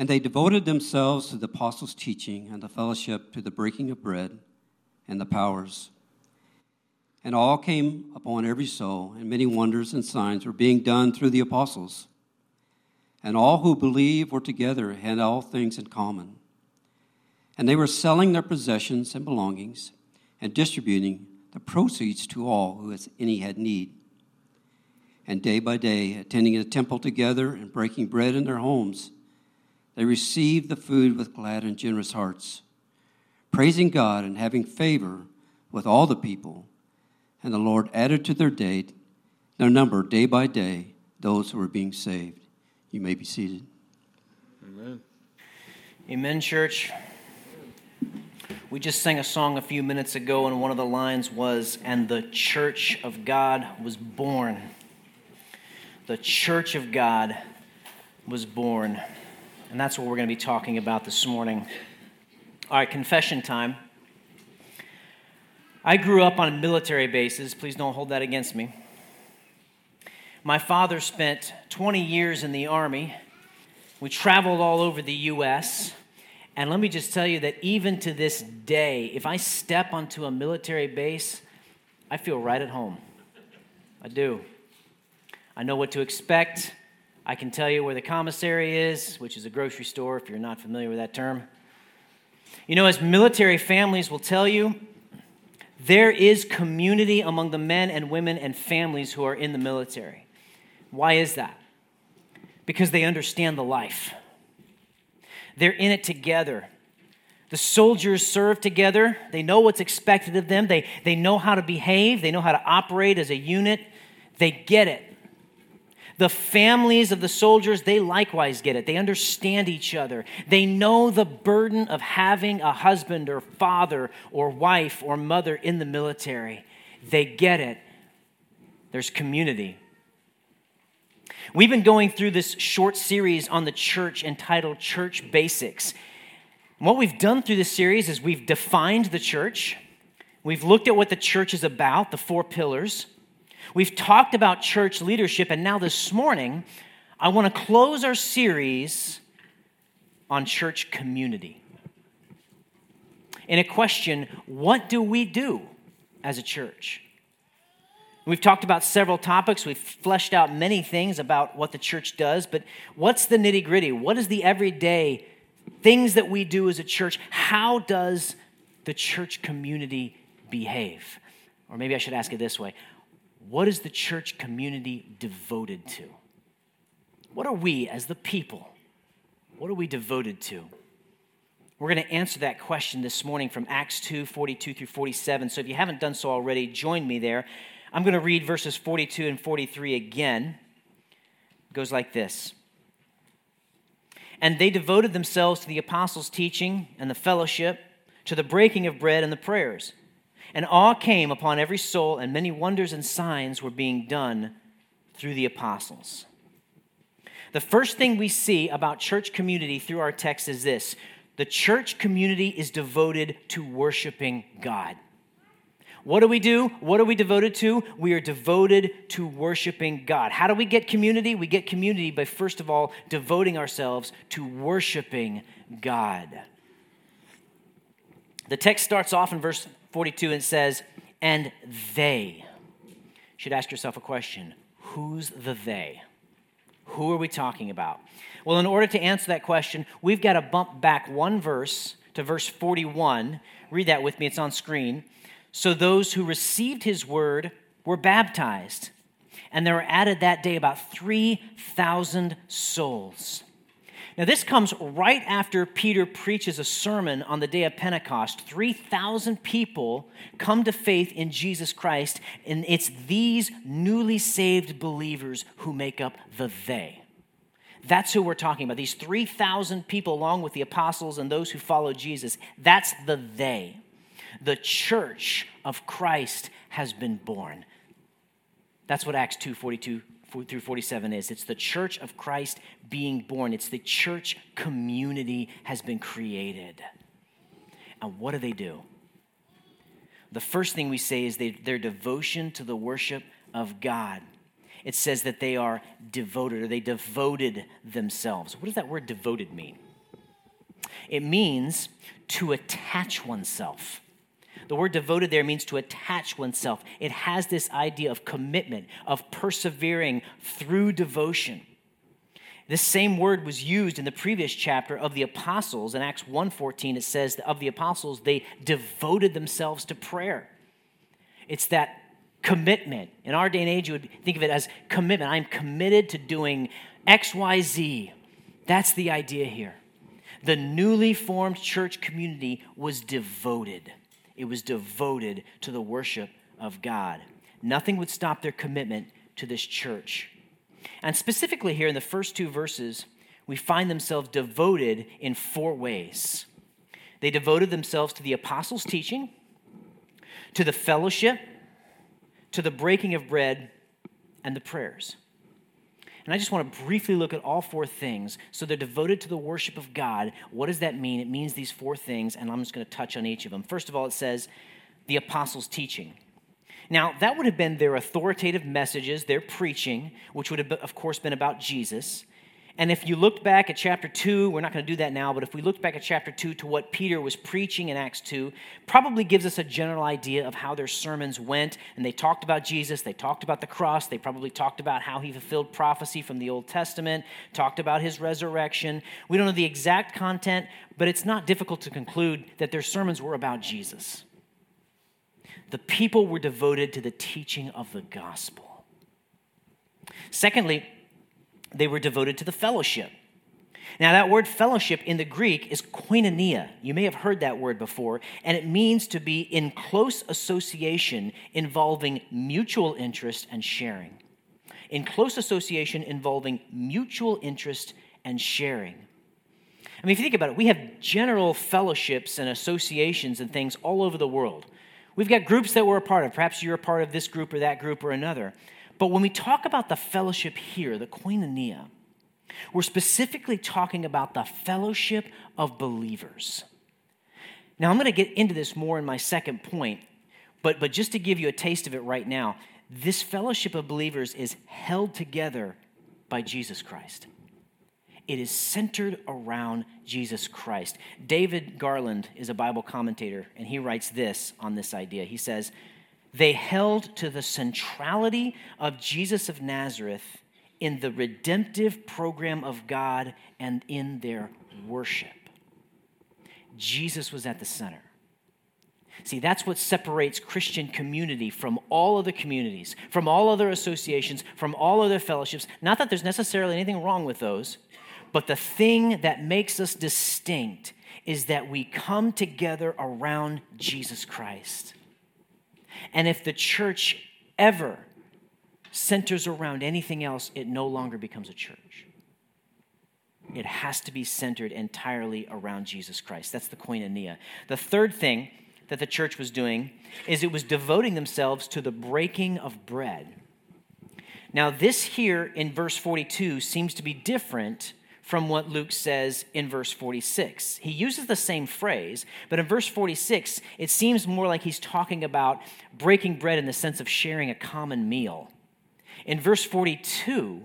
And they devoted themselves to the apostles' teaching and the fellowship, to the breaking of bread and the powers. And all came upon every soul, and many wonders and signs were being done through the apostles. And all who believed were together, and had all things in common. And they were selling their possessions and belongings, and distributing the proceeds to all who as any had need. And day by day, attending the temple together and breaking bread in their homes, they received the food with glad and generous hearts, praising God and having favor with all the people. And the Lord added to their date, their number day by day, those who were being saved. You may be seated. Amen. Amen, church. We just sang a song a few minutes ago, and one of the lines was, And the church of God was born. The church of God was born. And that's what we're going to be talking about this morning. All right, confession time. I grew up on military bases. Please don't hold that against me. My father spent 20 years in the Army. We traveled all over the U.S. And let me just tell you that even to this day, if I step onto a military base, I feel right at home. I do. I know what to expect. I can tell you where the commissary is, which is a grocery store if you're not familiar with that term. You know, as military families will tell you, there is community among the men and women and families who are in the military. Why is that? Because they understand the life. They're in it together. The soldiers serve together. They know what's expected of them. They, they know how to behave. They know how to operate as a unit. They get it. The families of the soldiers, they likewise get it. They understand each other. They know the burden of having a husband or father or wife or mother in the military. They get it. There's community. We've been going through this short series on the church entitled Church Basics. What we've done through this series is we've defined the church, we've looked at what the church is about, the four pillars, we've talked about church leadership, and now this morning, I want to close our series on church community. In a question, what do we do as a church? We've talked about several topics. We've fleshed out many things about what the church does, but what's the nitty gritty? What is the everyday things that we do as a church? How does the church community behave? Or maybe I should ask it this way What is the church community devoted to? What are we as the people? What are we devoted to? We're going to answer that question this morning from Acts 2 42 through 47. So if you haven't done so already, join me there. I'm going to read verses 42 and 43 again. It goes like this And they devoted themselves to the apostles' teaching and the fellowship, to the breaking of bread and the prayers. And awe came upon every soul, and many wonders and signs were being done through the apostles. The first thing we see about church community through our text is this the church community is devoted to worshiping God. What do we do? What are we devoted to? We are devoted to worshiping God. How do we get community? We get community by, first of all, devoting ourselves to worshiping God. The text starts off in verse 42 and says, And they. Should ask yourself a question Who's the they? Who are we talking about? Well, in order to answer that question, we've got to bump back one verse to verse 41. Read that with me, it's on screen. So those who received his word were baptized. And there were added that day about 3,000 souls. Now, this comes right after Peter preaches a sermon on the day of Pentecost. 3,000 people come to faith in Jesus Christ, and it's these newly saved believers who make up the they. That's who we're talking about. These 3,000 people, along with the apostles and those who follow Jesus, that's the they the church of Christ has been born. That's what Acts 2 42 through 47 is. It's the church of Christ being born, it's the church community has been created. And what do they do? The first thing we say is they, their devotion to the worship of God. It says that they are devoted or they devoted themselves. What does that word devoted mean? It means to attach oneself. The word devoted there means to attach oneself. It has this idea of commitment, of persevering through devotion. This same word was used in the previous chapter of the apostles. In Acts 1:14 it says of the apostles they devoted themselves to prayer. It's that commitment. In our day and age you would think of it as commitment. I'm committed to doing XYZ. That's the idea here. The newly formed church community was devoted. It was devoted to the worship of God. Nothing would stop their commitment to this church. And specifically here in the first two verses, we find themselves devoted in four ways. They devoted themselves to the apostles' teaching, to the fellowship, to the breaking of bread, and the prayers. And I just want to briefly look at all four things. So they're devoted to the worship of God. What does that mean? It means these four things, and I'm just going to touch on each of them. First of all, it says the apostles' teaching. Now, that would have been their authoritative messages, their preaching, which would have, of course, been about Jesus. And if you looked back at chapter 2, we're not going to do that now, but if we looked back at chapter 2 to what Peter was preaching in Acts 2, probably gives us a general idea of how their sermons went. And they talked about Jesus, they talked about the cross, they probably talked about how he fulfilled prophecy from the Old Testament, talked about his resurrection. We don't know the exact content, but it's not difficult to conclude that their sermons were about Jesus. The people were devoted to the teaching of the gospel. Secondly, they were devoted to the fellowship. Now, that word fellowship in the Greek is koinonia. You may have heard that word before, and it means to be in close association involving mutual interest and sharing. In close association involving mutual interest and sharing. I mean, if you think about it, we have general fellowships and associations and things all over the world. We've got groups that we're a part of. Perhaps you're a part of this group or that group or another. But when we talk about the fellowship here, the koinonia, we're specifically talking about the fellowship of believers. Now, I'm going to get into this more in my second point, but, but just to give you a taste of it right now, this fellowship of believers is held together by Jesus Christ. It is centered around Jesus Christ. David Garland is a Bible commentator, and he writes this on this idea. He says, They held to the centrality of Jesus of Nazareth in the redemptive program of God and in their worship. Jesus was at the center. See, that's what separates Christian community from all other communities, from all other associations, from all other fellowships. Not that there's necessarily anything wrong with those, but the thing that makes us distinct is that we come together around Jesus Christ. And if the church ever centers around anything else, it no longer becomes a church. It has to be centered entirely around Jesus Christ. That's the koinonia. The third thing that the church was doing is it was devoting themselves to the breaking of bread. Now, this here in verse 42 seems to be different from what Luke says in verse 46. He uses the same phrase, but in verse 46, it seems more like he's talking about breaking bread in the sense of sharing a common meal. In verse 42,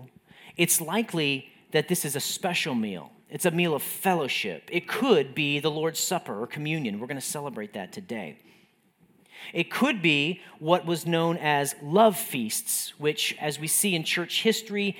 it's likely that this is a special meal. It's a meal of fellowship. It could be the Lord's Supper or communion. We're going to celebrate that today. It could be what was known as love feasts, which, as we see in church history,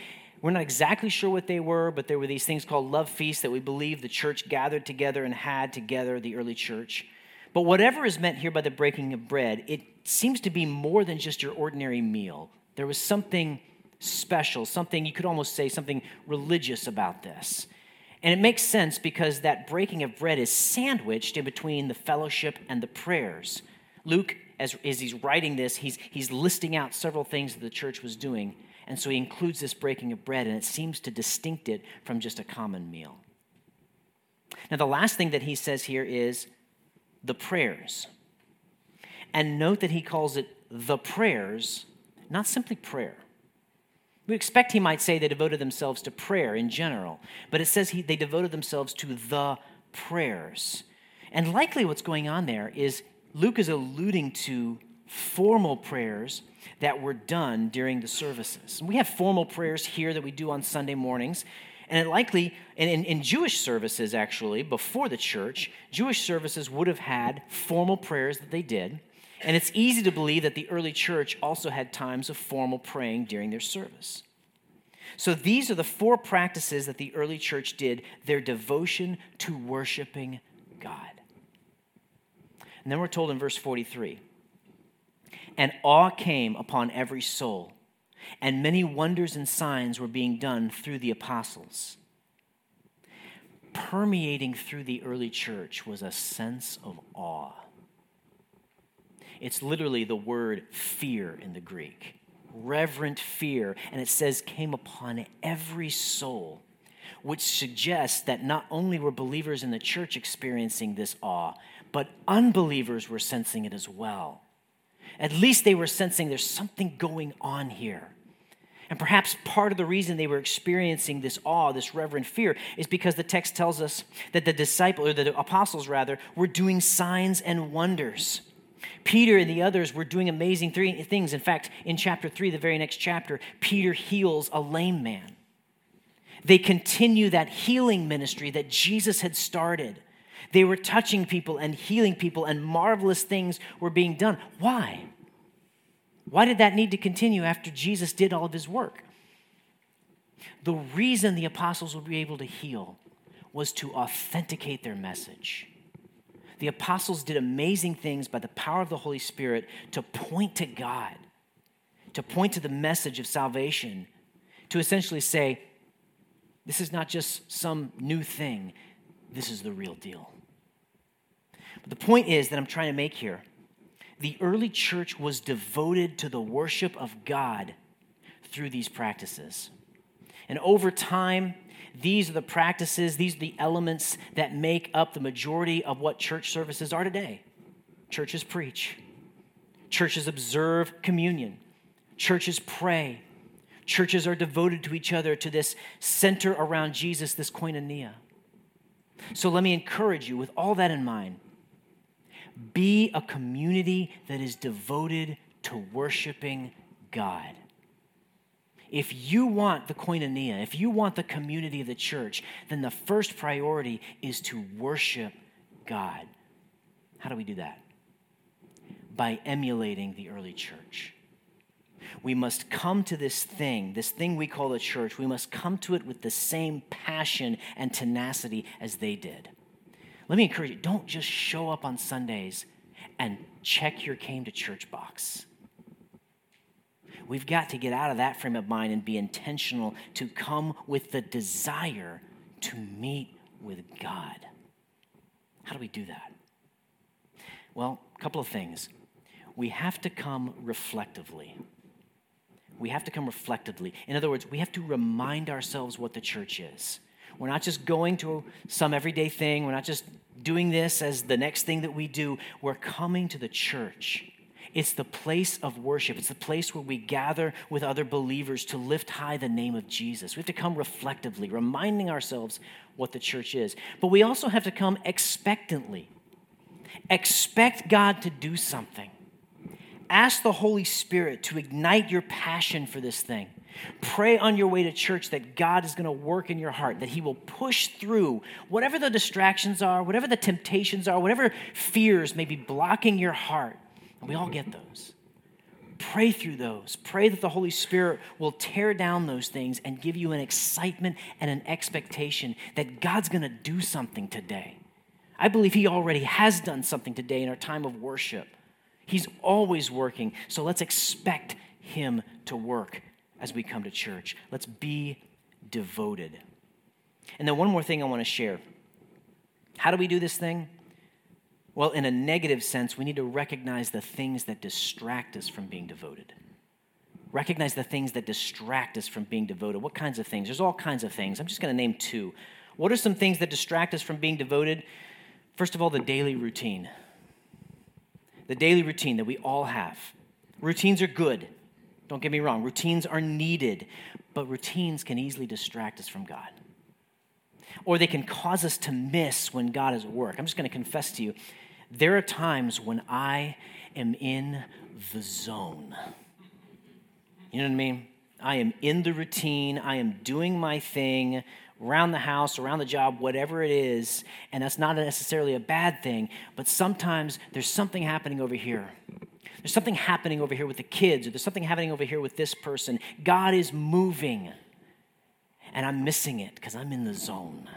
we're not exactly sure what they were, but there were these things called love feasts that we believe the church gathered together and had together, the early church. But whatever is meant here by the breaking of bread, it seems to be more than just your ordinary meal. There was something special, something you could almost say something religious about this. And it makes sense because that breaking of bread is sandwiched in between the fellowship and the prayers. Luke, as, as he's writing this, he's, he's listing out several things that the church was doing and so he includes this breaking of bread, and it seems to distinct it from just a common meal. Now, the last thing that he says here is the prayers. And note that he calls it the prayers, not simply prayer. We expect he might say they devoted themselves to prayer in general, but it says he, they devoted themselves to the prayers. And likely what's going on there is Luke is alluding to formal prayers that were done during the services. We have formal prayers here that we do on Sunday mornings, And likely, and in, in Jewish services actually, before the church, Jewish services would have had formal prayers that they did. And it's easy to believe that the early church also had times of formal praying during their service. So these are the four practices that the early church did their devotion to worshiping God. And then we're told in verse 43 and awe came upon every soul, and many wonders and signs were being done through the apostles. Permeating through the early church was a sense of awe. It's literally the word fear in the Greek, reverent fear, and it says came upon every soul, which suggests that not only were believers in the church experiencing this awe, but unbelievers were sensing it as well. At least they were sensing there's something going on here. And perhaps part of the reason they were experiencing this awe, this reverent fear, is because the text tells us that the disciples, or the apostles rather, were doing signs and wonders. Peter and the others were doing amazing three things. In fact, in chapter 3, the very next chapter, Peter heals a lame man. They continue that healing ministry that Jesus had started. They were touching people and healing people, and marvelous things were being done. Why? Why did that need to continue after Jesus did all of his work? The reason the apostles would be able to heal was to authenticate their message. The apostles did amazing things by the power of the Holy Spirit to point to God, to point to the message of salvation, to essentially say, this is not just some new thing, this is the real deal. The point is that I'm trying to make here the early church was devoted to the worship of God through these practices. And over time, these are the practices, these are the elements that make up the majority of what church services are today. Churches preach, churches observe communion, churches pray, churches are devoted to each other, to this center around Jesus, this koinonia. So let me encourage you with all that in mind be a community that is devoted to worshiping God. If you want the koinonia, if you want the community of the church, then the first priority is to worship God. How do we do that? By emulating the early church. We must come to this thing, this thing we call the church, we must come to it with the same passion and tenacity as they did. Let me encourage you don't just show up on Sundays and check your came to church box. We've got to get out of that frame of mind and be intentional to come with the desire to meet with God. How do we do that? Well, a couple of things. We have to come reflectively. We have to come reflectively. In other words, we have to remind ourselves what the church is. We're not just going to some everyday thing. We're not just doing this as the next thing that we do. We're coming to the church. It's the place of worship. It's the place where we gather with other believers to lift high the name of Jesus. We have to come reflectively, reminding ourselves what the church is. But we also have to come expectantly. Expect God to do something. Ask the Holy Spirit to ignite your passion for this thing. Pray on your way to church that God is going to work in your heart, that He will push through whatever the distractions are, whatever the temptations are, whatever fears may be blocking your heart. And we all get those. Pray through those. Pray that the Holy Spirit will tear down those things and give you an excitement and an expectation that God's going to do something today. I believe He already has done something today in our time of worship. He's always working, so let's expect Him to work as we come to church. Let's be devoted. And then, one more thing I want to share. How do we do this thing? Well, in a negative sense, we need to recognize the things that distract us from being devoted. Recognize the things that distract us from being devoted. What kinds of things? There's all kinds of things. I'm just going to name two. What are some things that distract us from being devoted? First of all, the daily routine. The daily routine that we all have. Routines are good. Don't get me wrong, routines are needed, but routines can easily distract us from God. Or they can cause us to miss when God is at work. I'm just going to confess to you there are times when I am in the zone. You know what I mean? I am in the routine, I am doing my thing, around the house, around the job, whatever it is. And that's not necessarily a bad thing, but sometimes there's something happening over here. There's something happening over here with the kids, or there's something happening over here with this person. God is moving, and I'm missing it because I'm in the zone.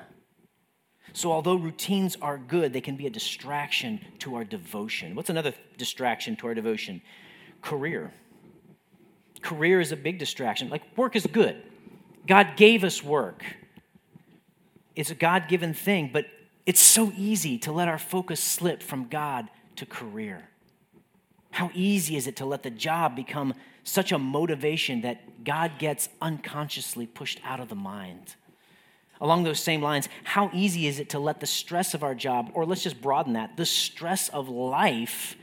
So, although routines are good, they can be a distraction to our devotion. What's another distraction to our devotion? Career. Career is a big distraction. Like, work is good. God gave us work, it's a God given thing, but it's so easy to let our focus slip from God to career. How easy is it to let the job become such a motivation that God gets unconsciously pushed out of the mind? Along those same lines, how easy is it to let the stress of our job, or let's just broaden that, the stress of life,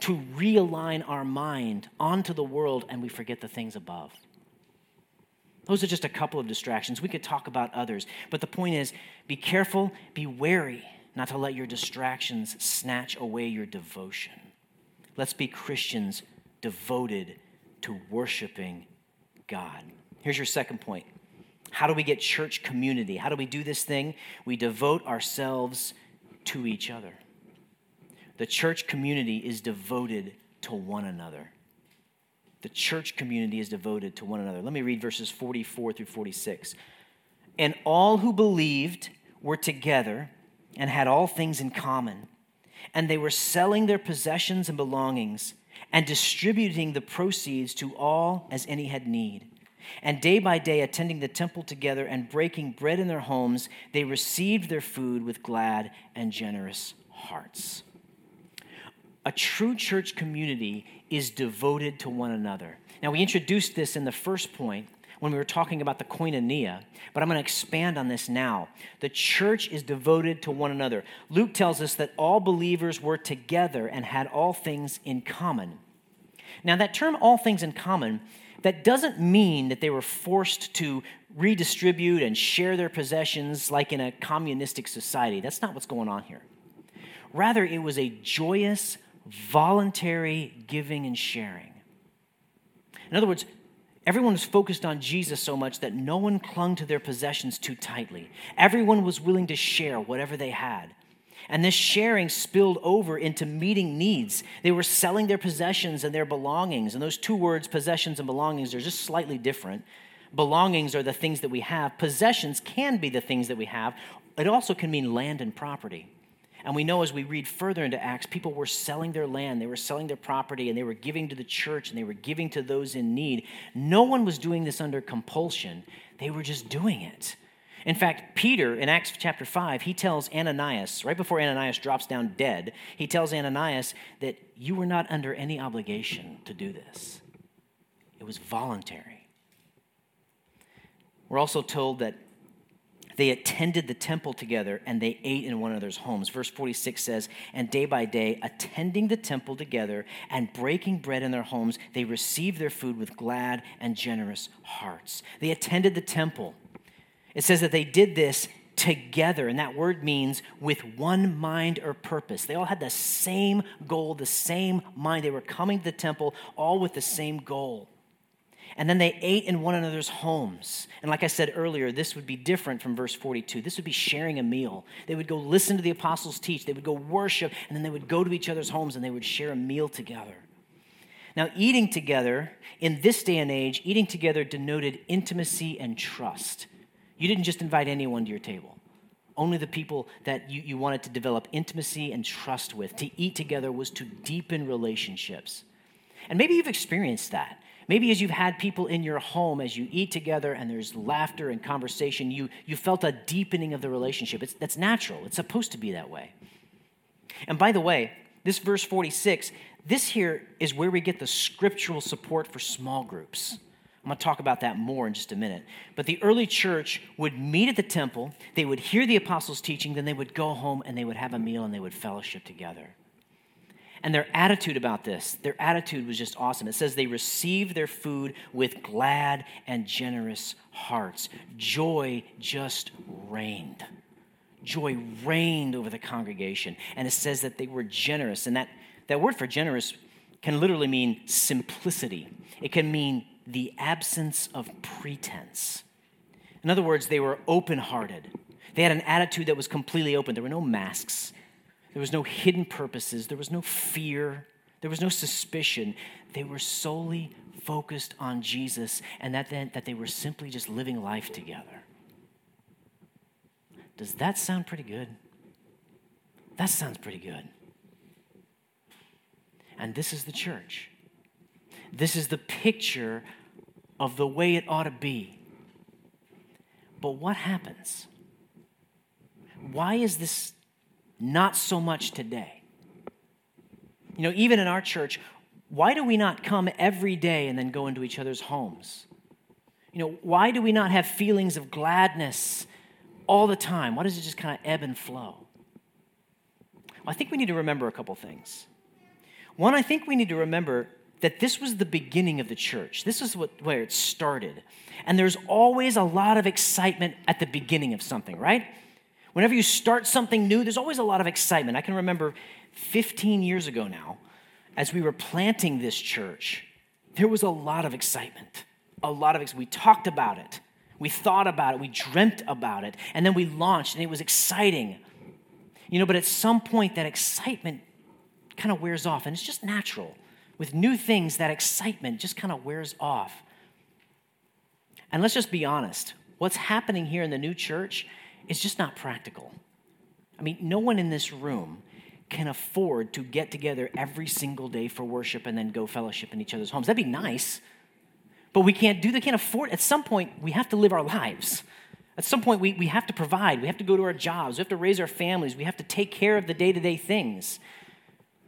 to realign our mind onto the world and we forget the things above? Those are just a couple of distractions. We could talk about others, but the point is be careful, be wary not to let your distractions snatch away your devotion. Let's be Christians devoted to worshiping God. Here's your second point how do we get church community? How do we do this thing? We devote ourselves to each other. The church community is devoted to one another. The church community is devoted to one another. Let me read verses 44 through 46. And all who believed were together and had all things in common. And they were selling their possessions and belongings and distributing the proceeds to all as any had need. And day by day, attending the temple together and breaking bread in their homes, they received their food with glad and generous hearts. A true church community is devoted to one another. Now, we introduced this in the first point when we were talking about the koinonia, but I'm going to expand on this now. The church is devoted to one another. Luke tells us that all believers were together and had all things in common. Now, that term, all things in common, that doesn't mean that they were forced to redistribute and share their possessions like in a communistic society. That's not what's going on here. Rather, it was a joyous, voluntary giving and sharing. In other words, everyone was focused on Jesus so much that no one clung to their possessions too tightly. Everyone was willing to share whatever they had. And this sharing spilled over into meeting needs. They were selling their possessions and their belongings. And those two words, possessions and belongings, are just slightly different. Belongings are the things that we have, possessions can be the things that we have. It also can mean land and property. And we know as we read further into Acts, people were selling their land, they were selling their property, and they were giving to the church, and they were giving to those in need. No one was doing this under compulsion, they were just doing it. In fact, Peter in Acts chapter 5, he tells Ananias, right before Ananias drops down dead, he tells Ananias that you were not under any obligation to do this. It was voluntary. We're also told that they attended the temple together and they ate in one another's homes. Verse 46 says, And day by day, attending the temple together and breaking bread in their homes, they received their food with glad and generous hearts. They attended the temple. It says that they did this together, and that word means with one mind or purpose. They all had the same goal, the same mind. They were coming to the temple all with the same goal. And then they ate in one another's homes. And like I said earlier, this would be different from verse 42. This would be sharing a meal. They would go listen to the apostles teach, they would go worship, and then they would go to each other's homes and they would share a meal together. Now, eating together, in this day and age, eating together denoted intimacy and trust. You didn't just invite anyone to your table, only the people that you, you wanted to develop intimacy and trust with. To eat together was to deepen relationships. And maybe you've experienced that. Maybe as you've had people in your home, as you eat together and there's laughter and conversation, you, you felt a deepening of the relationship. It's, that's natural, it's supposed to be that way. And by the way, this verse 46, this here is where we get the scriptural support for small groups. I'm going to talk about that more in just a minute. But the early church would meet at the temple, they would hear the apostles' teaching, then they would go home and they would have a meal and they would fellowship together. And their attitude about this, their attitude was just awesome. It says they received their food with glad and generous hearts. Joy just reigned. Joy reigned over the congregation. And it says that they were generous. And that, that word for generous can literally mean simplicity, it can mean the absence of pretense. In other words, they were open hearted. They had an attitude that was completely open. There were no masks, there was no hidden purposes, there was no fear, there was no suspicion. They were solely focused on Jesus, and that meant that they were simply just living life together. Does that sound pretty good? That sounds pretty good. And this is the church. This is the picture of the way it ought to be. But what happens? Why is this not so much today? You know, even in our church, why do we not come every day and then go into each other's homes? You know, why do we not have feelings of gladness all the time? Why does it just kind of ebb and flow? Well, I think we need to remember a couple things. One, I think we need to remember that this was the beginning of the church. This is what, where it started. And there's always a lot of excitement at the beginning of something, right? Whenever you start something new, there's always a lot of excitement. I can remember 15 years ago now, as we were planting this church, there was a lot of excitement. A lot of excitement. we talked about it. We thought about it, we dreamt about it, and then we launched and it was exciting. You know, but at some point that excitement kind of wears off and it's just natural with new things, that excitement just kind of wears off. And let's just be honest what's happening here in the new church is just not practical. I mean, no one in this room can afford to get together every single day for worship and then go fellowship in each other's homes. That'd be nice. But we can't do that, can't afford. At some point, we have to live our lives. At some point, we, we have to provide. We have to go to our jobs. We have to raise our families. We have to take care of the day to day things.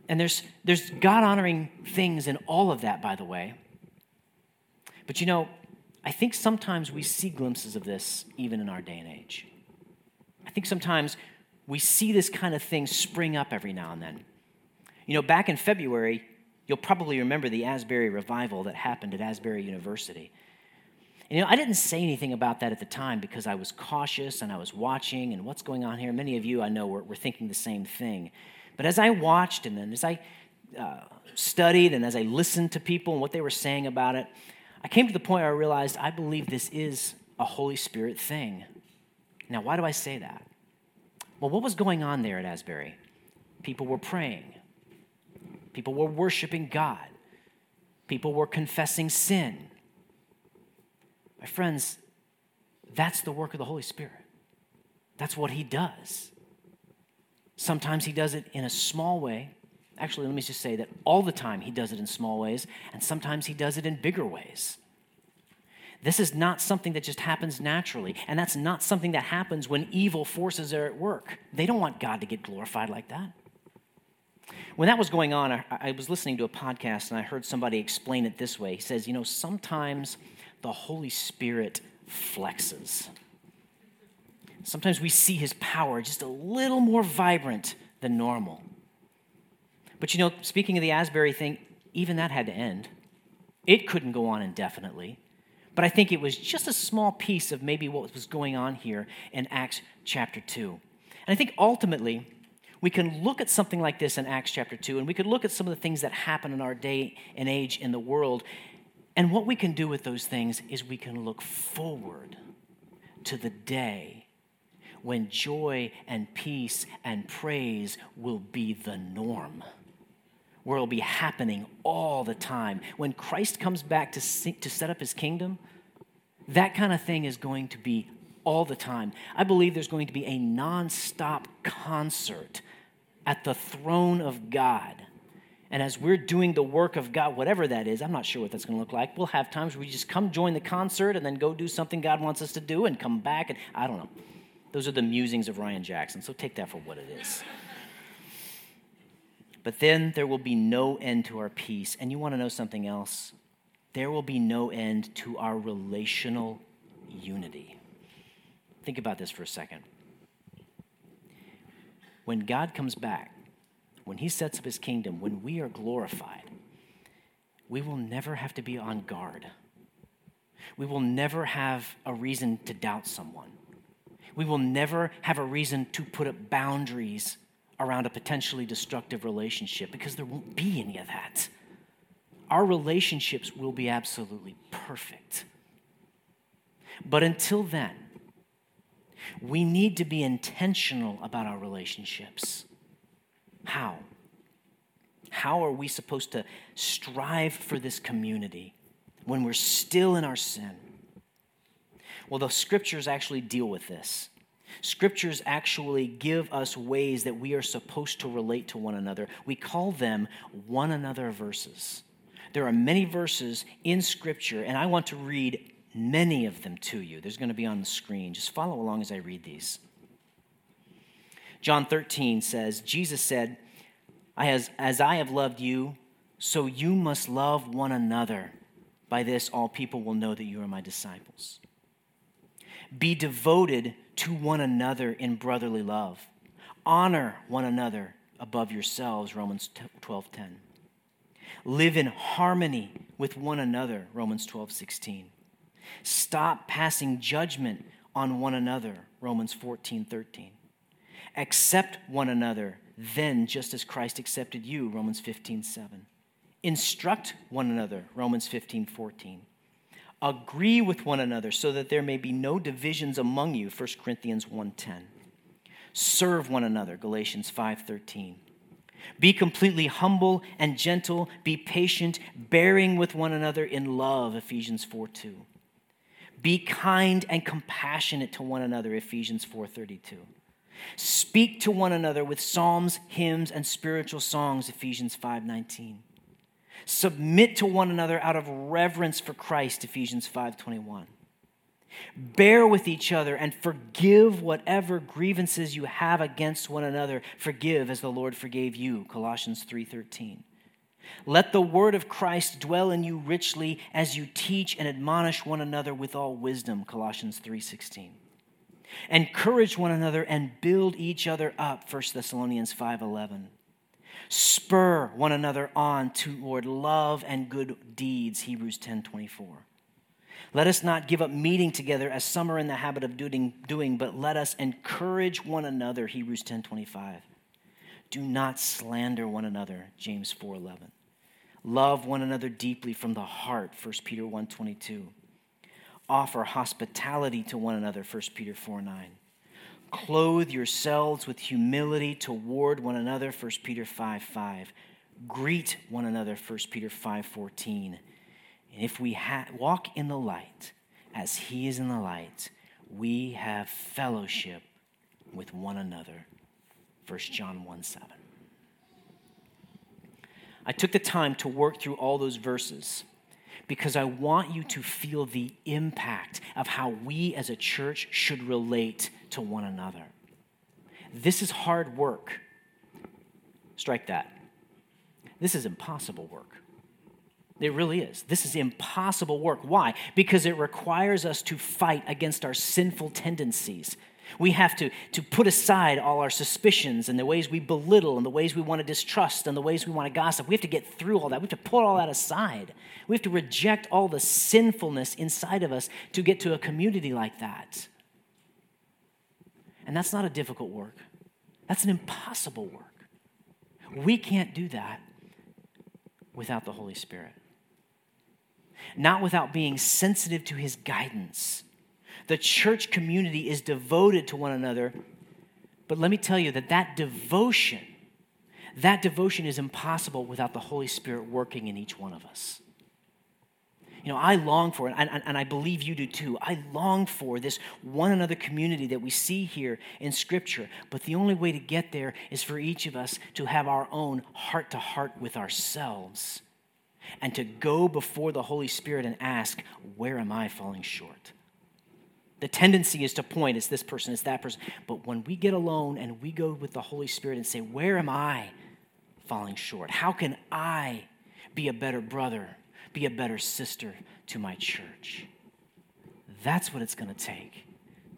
And there's, there's God honoring things in all of that, by the way. But you know, I think sometimes we see glimpses of this even in our day and age. I think sometimes we see this kind of thing spring up every now and then. You know, back in February, you'll probably remember the Asbury revival that happened at Asbury University. And, you know, I didn't say anything about that at the time because I was cautious and I was watching and what's going on here. Many of you I know were, were thinking the same thing. But as I watched and then as I uh, studied and as I listened to people and what they were saying about it, I came to the point where I realized I believe this is a Holy Spirit thing. Now, why do I say that? Well, what was going on there at Asbury? People were praying, people were worshiping God, people were confessing sin. My friends, that's the work of the Holy Spirit. That's what He does. Sometimes he does it in a small way. Actually, let me just say that all the time he does it in small ways, and sometimes he does it in bigger ways. This is not something that just happens naturally, and that's not something that happens when evil forces are at work. They don't want God to get glorified like that. When that was going on, I, I was listening to a podcast and I heard somebody explain it this way. He says, You know, sometimes the Holy Spirit flexes. Sometimes we see his power just a little more vibrant than normal. But you know, speaking of the Asbury thing, even that had to end. It couldn't go on indefinitely. But I think it was just a small piece of maybe what was going on here in Acts chapter 2. And I think ultimately, we can look at something like this in Acts chapter 2, and we could look at some of the things that happen in our day and age in the world. And what we can do with those things is we can look forward to the day when joy and peace and praise will be the norm, where it'll be happening all the time. When Christ comes back to, see, to set up his kingdom, that kind of thing is going to be all the time. I believe there's going to be a nonstop concert at the throne of God. And as we're doing the work of God, whatever that is, I'm not sure what that's going to look like. We'll have times where we just come join the concert and then go do something God wants us to do and come back. And I don't know. Those are the musings of Ryan Jackson, so take that for what it is. But then there will be no end to our peace. And you want to know something else? There will be no end to our relational unity. Think about this for a second. When God comes back, when He sets up His kingdom, when we are glorified, we will never have to be on guard. We will never have a reason to doubt someone we will never have a reason to put up boundaries around a potentially destructive relationship because there won't be any of that. Our relationships will be absolutely perfect. But until then, We need to be intentional about our relationships. How? How are we supposed to strive for this community when we're still in our sin? Well, the scriptures actually deal with this. Scriptures actually give us ways that we are supposed to relate to one another. We call them one another verses. There are many verses in Scripture, and I want to read many of them to you. There's going to be on the screen. Just follow along as I read these. John 13 says, Jesus said, as, as I have loved you, so you must love one another. By this, all people will know that you are my disciples. Be devoted to one another in brotherly love. Honor one another above yourselves, Romans 12:10. Live in harmony with one another, Romans 12:16. Stop passing judgment on one another, Romans 14:13. Accept one another then just as Christ accepted you, Romans 15:7. Instruct one another, Romans 15:14 agree with one another so that there may be no divisions among you 1 corinthians 1.10 serve one another galatians 5.13 be completely humble and gentle be patient bearing with one another in love ephesians 4.2 be kind and compassionate to one another ephesians 4.32 speak to one another with psalms hymns and spiritual songs ephesians 5.19 Submit to one another out of reverence for Christ, Ephesians 5:21. Bear with each other and forgive whatever grievances you have against one another. Forgive as the Lord forgave you, Colossians 3:13. Let the word of Christ dwell in you richly as you teach and admonish one another with all wisdom, Colossians 3:16. Encourage one another and build each other up, 1 Thessalonians 5:11. Spur one another on toward love and good deeds, Hebrews 10 24. Let us not give up meeting together as some are in the habit of doing, but let us encourage one another, Hebrews 10 25. Do not slander one another, James 4 11. Love one another deeply from the heart, 1 Peter 1 22. Offer hospitality to one another, 1 Peter 4 9 Clothe yourselves with humility toward one another, 1 Peter 5 5. Greet one another, 1 Peter 5 14. And if we ha- walk in the light as he is in the light, we have fellowship with one another, 1 John 1 7. I took the time to work through all those verses because I want you to feel the impact of how we as a church should relate to one another. This is hard work. Strike that. This is impossible work. It really is. This is impossible work. Why? Because it requires us to fight against our sinful tendencies we have to, to put aside all our suspicions and the ways we belittle and the ways we want to distrust and the ways we want to gossip. We have to get through all that. We have to put all that aside. We have to reject all the sinfulness inside of us to get to a community like that. And that's not a difficult work, that's an impossible work. We can't do that without the Holy Spirit, not without being sensitive to His guidance the church community is devoted to one another. But let me tell you that that devotion, that devotion is impossible without the Holy Spirit working in each one of us. You know, I long for it, and, and, and, I believe you do too. I long for this one another community that we see here in Scripture. But the only way to get there is for each of us to have our own heart to heart with ourselves and to go before the Holy Spirit and ask, Where am I falling short? The tendency is to point, it's this person, it's that person. But when we get alone and we go with the Holy Spirit and say, Where am I falling short? How can I be a better brother, be a better sister to my church? That's what it's going to take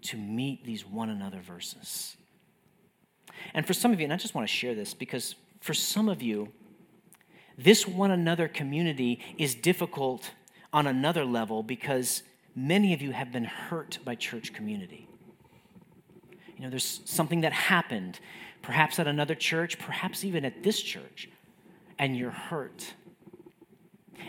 to meet these one another verses. And for some of you, and I just want to share this because for some of you, this one another community is difficult on another level because many of you have been hurt by church community. You know, there's something that happened, perhaps at another church, perhaps even at this church, and you're hurt.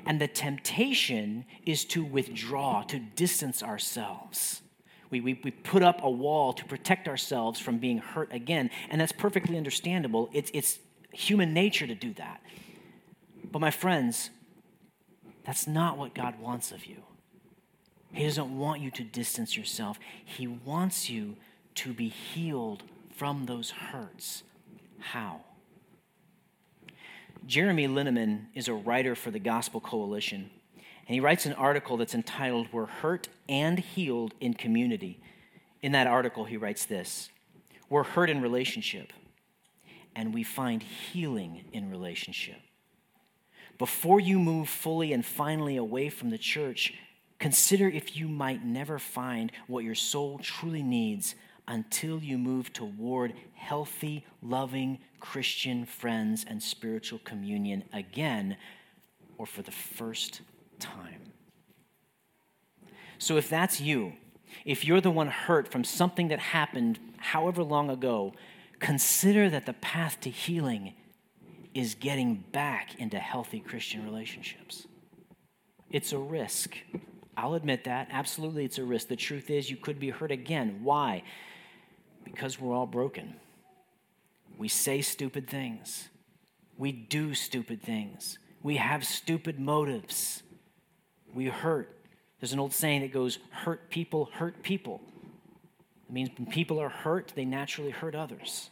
And the temptation is to withdraw, to distance ourselves. We, we, we put up a wall to protect ourselves from being hurt again, and that's perfectly understandable. It's, it's human nature to do that. But, my friends, that's not what God wants of you. He doesn't want you to distance yourself, He wants you to be healed from those hurts. How? Jeremy Linneman is a writer for the Gospel Coalition, and he writes an article that's entitled We're Hurt and Healed in Community. In that article, he writes this We're hurt in relationship, and we find healing in relationship. Before you move fully and finally away from the church, consider if you might never find what your soul truly needs until you move toward healthy, loving Christian friends and spiritual communion again or for the first time. So, if that's you, if you're the one hurt from something that happened however long ago, consider that the path to healing is getting back into healthy Christian relationships. It's a risk. I'll admit that. Absolutely, it's a risk. The truth is, you could be hurt again. Why? Because we're all broken. We say stupid things, we do stupid things, we have stupid motives, we hurt. There's an old saying that goes, hurt people hurt people. It means when people are hurt, they naturally hurt others.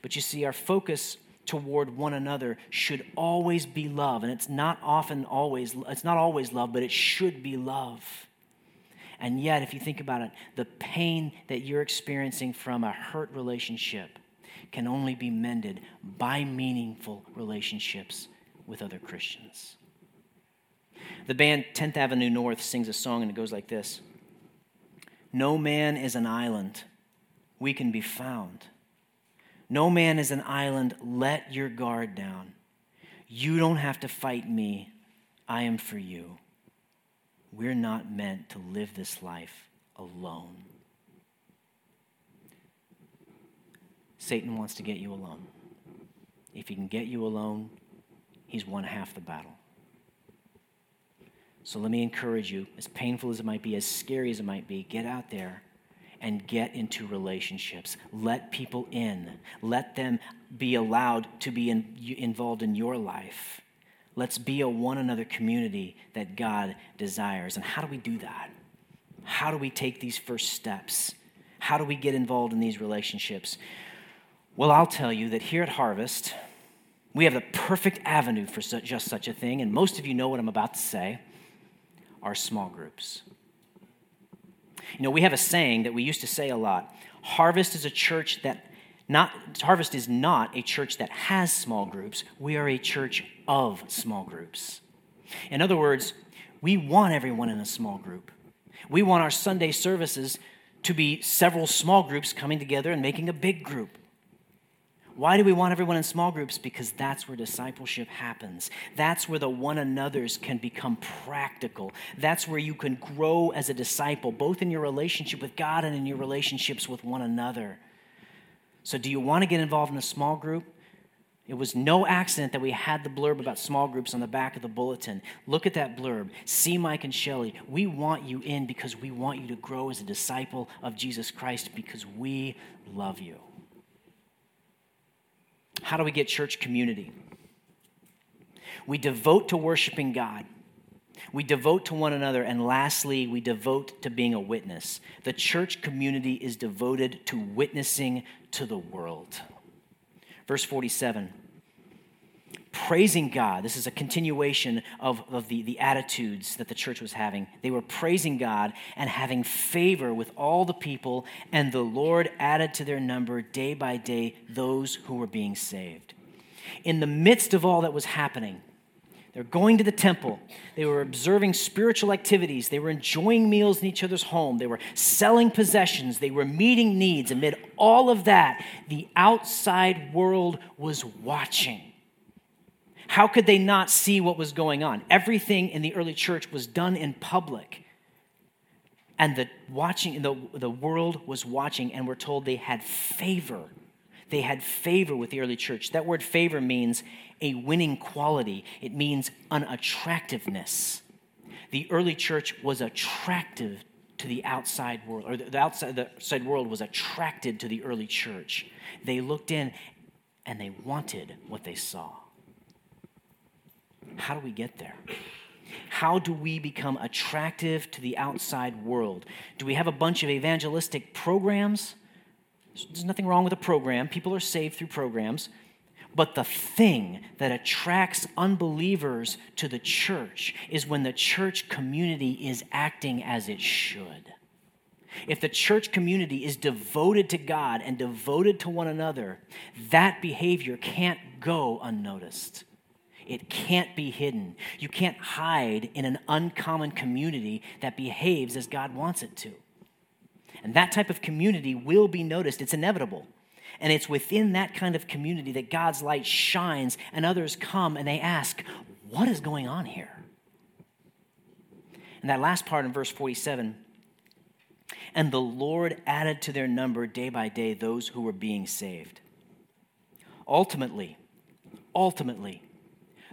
But you see, our focus toward one another should always be love. And it's not often always, it's not always love, but it should be love. And yet, if you think about it, the pain that you're experiencing from a hurt relationship can only be mended by meaningful relationships with other Christians. The band 10th Avenue North sings a song and it goes like this No man is an island, we can be found. No man is an island, let your guard down. You don't have to fight me, I am for you. We're not meant to live this life alone. Satan wants to get you alone. If he can get you alone, he's won half the battle. So let me encourage you, as painful as it might be, as scary as it might be, get out there and get into relationships. Let people in, let them be allowed to be in, involved in your life. Let's be a one another community that God desires. And how do we do that? How do we take these first steps? How do we get involved in these relationships? Well, I'll tell you that here at Harvest, we have the perfect avenue for just such a thing, and most of you know what I'm about to say our small groups. You know, we have a saying that we used to say a lot Harvest is a church that not, Harvest is not a church that has small groups. We are a church of small groups. In other words, we want everyone in a small group. We want our Sunday services to be several small groups coming together and making a big group. Why do we want everyone in small groups? Because that's where discipleship happens. That's where the one another's can become practical. That's where you can grow as a disciple, both in your relationship with God and in your relationships with one another. So, do you want to get involved in a small group? It was no accident that we had the blurb about small groups on the back of the bulletin. Look at that blurb. See Mike and Shelly. We want you in because we want you to grow as a disciple of Jesus Christ because we love you. How do we get church community? We devote to worshiping God. We devote to one another. And lastly, we devote to being a witness. The church community is devoted to witnessing to the world. Verse 47 praising God. This is a continuation of, of the, the attitudes that the church was having. They were praising God and having favor with all the people, and the Lord added to their number day by day those who were being saved. In the midst of all that was happening, they're going to the temple. They were observing spiritual activities. They were enjoying meals in each other's home. They were selling possessions. They were meeting needs. Amid all of that, the outside world was watching. How could they not see what was going on? Everything in the early church was done in public. And the watching the, the world was watching, and we're told they had favor. They had favor with the early church. That word favor means a winning quality, it means an attractiveness. The early church was attractive to the outside world, or the outside, the outside world was attracted to the early church. They looked in and they wanted what they saw. How do we get there? How do we become attractive to the outside world? Do we have a bunch of evangelistic programs? There's nothing wrong with a program. People are saved through programs. But the thing that attracts unbelievers to the church is when the church community is acting as it should. If the church community is devoted to God and devoted to one another, that behavior can't go unnoticed. It can't be hidden. You can't hide in an uncommon community that behaves as God wants it to. And that type of community will be noticed. It's inevitable. And it's within that kind of community that God's light shines and others come and they ask, What is going on here? And that last part in verse 47 and the Lord added to their number day by day those who were being saved. Ultimately, ultimately,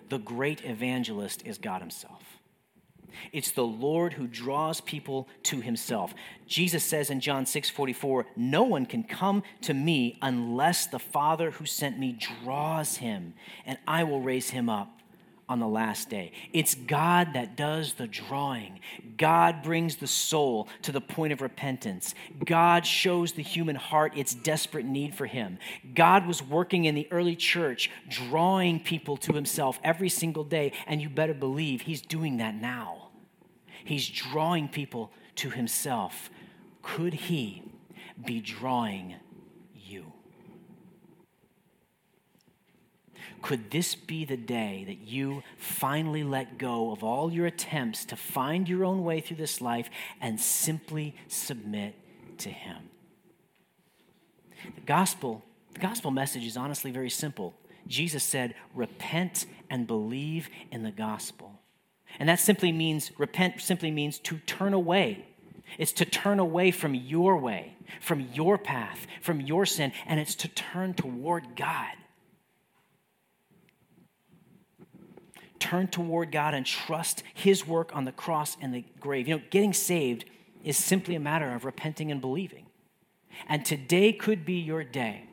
the great evangelist is God Himself. It's the Lord who draws people to himself. Jesus says in John 6 44, No one can come to me unless the Father who sent me draws him, and I will raise him up on the last day. It's God that does the drawing. God brings the soul to the point of repentance. God shows the human heart its desperate need for Him. God was working in the early church, drawing people to Himself every single day, and you better believe He's doing that now. He's drawing people to himself. Could he be drawing you? Could this be the day that you finally let go of all your attempts to find your own way through this life and simply submit to him? The gospel, the gospel message is honestly very simple. Jesus said, Repent and believe in the gospel. And that simply means, repent simply means to turn away. It's to turn away from your way, from your path, from your sin, and it's to turn toward God. Turn toward God and trust His work on the cross and the grave. You know, getting saved is simply a matter of repenting and believing. And today could be your day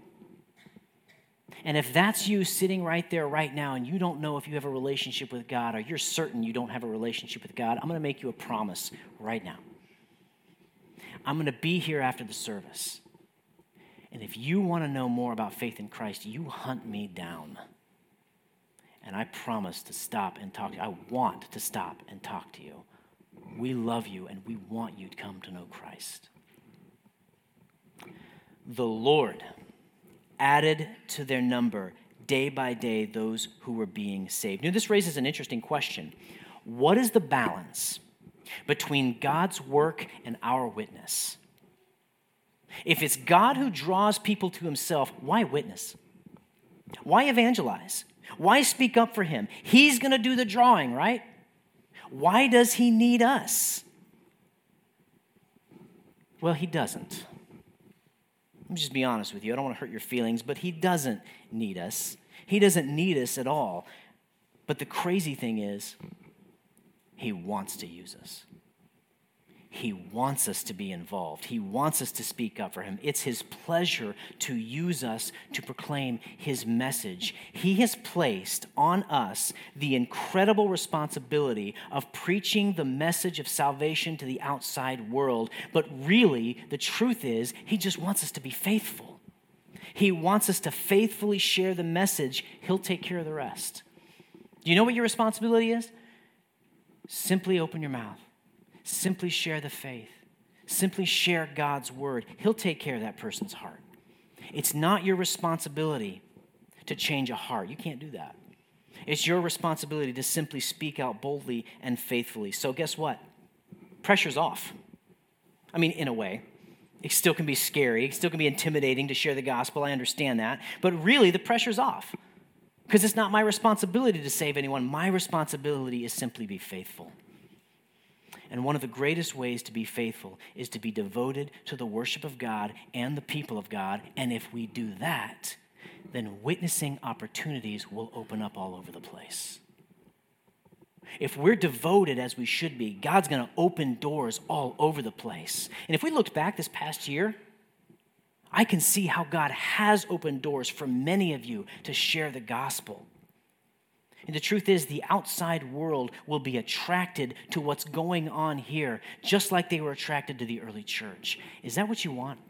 and if that's you sitting right there right now and you don't know if you have a relationship with God or you're certain you don't have a relationship with God, I'm going to make you a promise right now. I'm going to be here after the service. And if you want to know more about faith in Christ, you hunt me down. And I promise to stop and talk to you. I want to stop and talk to you. We love you and we want you to come to know Christ. The Lord added to their number day by day those who were being saved. Now, this raises an interesting question. What is the balance between God's work and our witness? If it's God who draws people to himself, why witness? Why evangelize? Why speak up for him? He's going to do the drawing, right? Why does he need us? Well, he doesn't. Let me just be honest with you. I don't want to hurt your feelings, but He doesn't need us. He doesn't need us at all. But the crazy thing is, He wants to use us. He wants us to be involved. He wants us to speak up for Him. It's His pleasure to use us to proclaim His message. He has placed on us the incredible responsibility of preaching the message of salvation to the outside world. But really, the truth is, He just wants us to be faithful. He wants us to faithfully share the message. He'll take care of the rest. Do you know what your responsibility is? Simply open your mouth Simply share the faith. Simply share God's word. He'll take care of that person's heart. It's not your responsibility to change a heart. You can't do that. It's your responsibility to simply speak out boldly and faithfully. So, guess what? Pressure's off. I mean, in a way. It still can be scary. It still can be intimidating to share the gospel. I understand that. But really, the pressure's off. Because it's not my responsibility to save anyone. My responsibility is simply be faithful. And one of the greatest ways to be faithful is to be devoted to the worship of God and the people of God. And if we do that, then witnessing opportunities will open up all over the place. if we're devoted as we should be, God's going to open doors all over the place. And if we looked back this past year, I can see how God has opened doors for many of you to share the gospel. And the truth is, the outside world will be attracted to what's going on here, just like they were attracted to the early church. Is that what you want?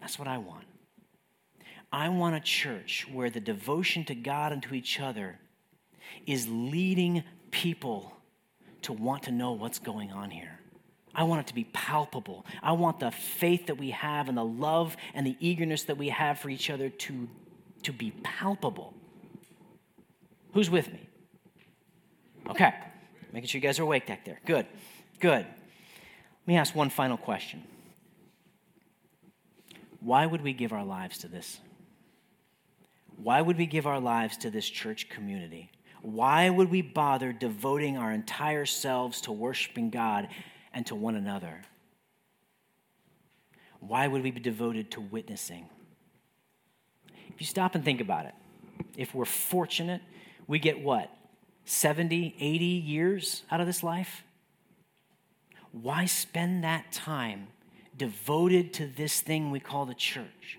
That's what I want. I want a church where the devotion to God and to each other is leading people to want to know what's going on here. I want it to be palpable. I want the faith that we have and the love and the eagerness that we have for each other to, to be palpable. Who's with me? Okay. Making sure you guys are awake back there. Good. Good. Let me ask one final question. Why would we give our lives to this? Why would we give our lives to this church community? Why would we bother devoting our entire selves to worshiping God and to one another? Why would we be devoted to witnessing? If you stop and think about it, if we're fortunate, we get what? 70, 80 years out of this life? Why spend that time devoted to this thing we call the church?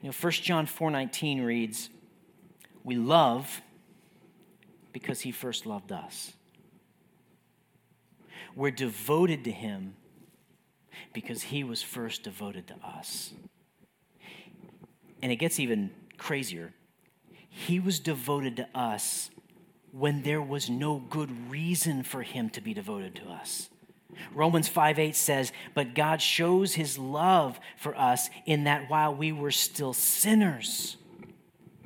You know, 1 John 4:19 reads, "We love because he first loved us." We're devoted to him because he was first devoted to us. And it gets even crazier. He was devoted to us when there was no good reason for him to be devoted to us. Romans 5 8 says, But God shows his love for us in that while we were still sinners,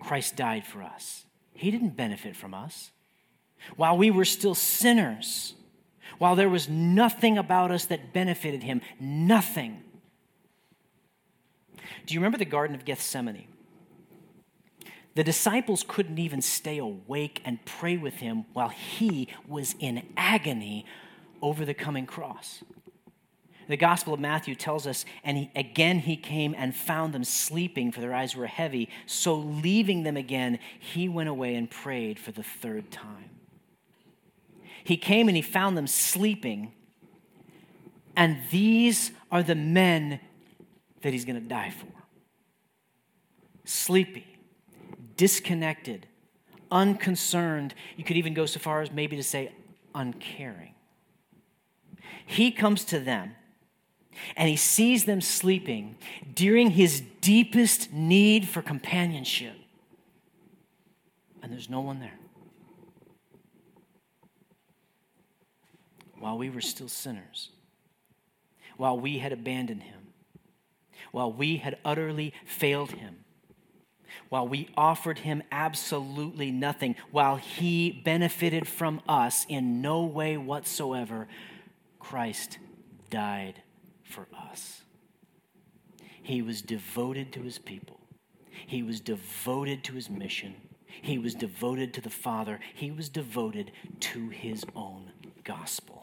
Christ died for us. He didn't benefit from us. While we were still sinners, while there was nothing about us that benefited him, nothing. Do you remember the Garden of Gethsemane? The disciples couldn't even stay awake and pray with him while he was in agony over the coming cross. The Gospel of Matthew tells us, and he, again he came and found them sleeping, for their eyes were heavy. So, leaving them again, he went away and prayed for the third time. He came and he found them sleeping, and these are the men that he's going to die for sleepy, disconnected, unconcerned. You could even go so far as maybe to say uncaring. He comes to them and he sees them sleeping during his deepest need for companionship. And there's no one there. While we were still sinners, while we had abandoned him, while we had utterly failed him, while we offered him absolutely nothing, while he benefited from us in no way whatsoever, Christ died for us. He was devoted to his people, he was devoted to his mission, he was devoted to the Father, he was devoted to his own gospel.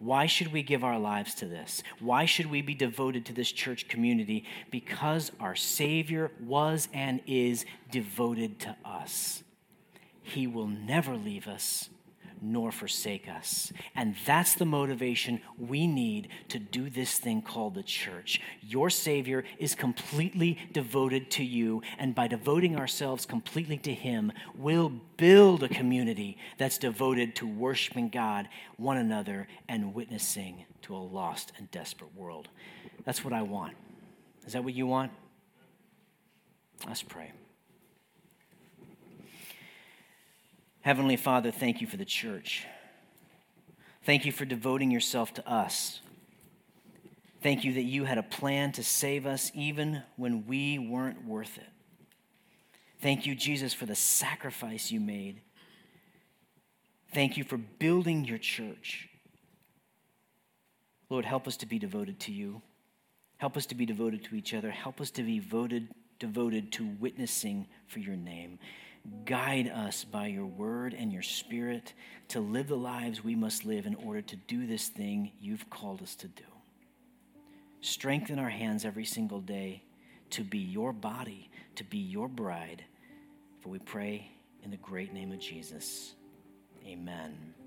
Why should we give our lives to this? Why should we be devoted to this church community? Because our Savior was and is devoted to us. He will never leave us nor forsake us. And that's the motivation we need to do this thing called the church. Your Savior is completely devoted to you, and by devoting ourselves completely to Him, we'll build a community that's devoted to worshiping God, one another, and witnessing to a lost and desperate world. That's what I want. Is that what you want? Let's pray. Heavenly Father, thank you for the church. Thank you for devoting yourself to us. Thank you that you had a plan to save us even when we weren't worth it. Thank you, Jesus, for the sacrifice you made. Thank you for building your church. Lord, help us to be devoted to you. Help us to be devoted to each other. Help us to be voted, devoted to witnessing for your name. Guide us by your word and your spirit to live the lives we must live in order to do this thing you've called us to do. Strengthen our hands every single day to be your body, to be your bride, For we pray in the great name of Jesus. Amen.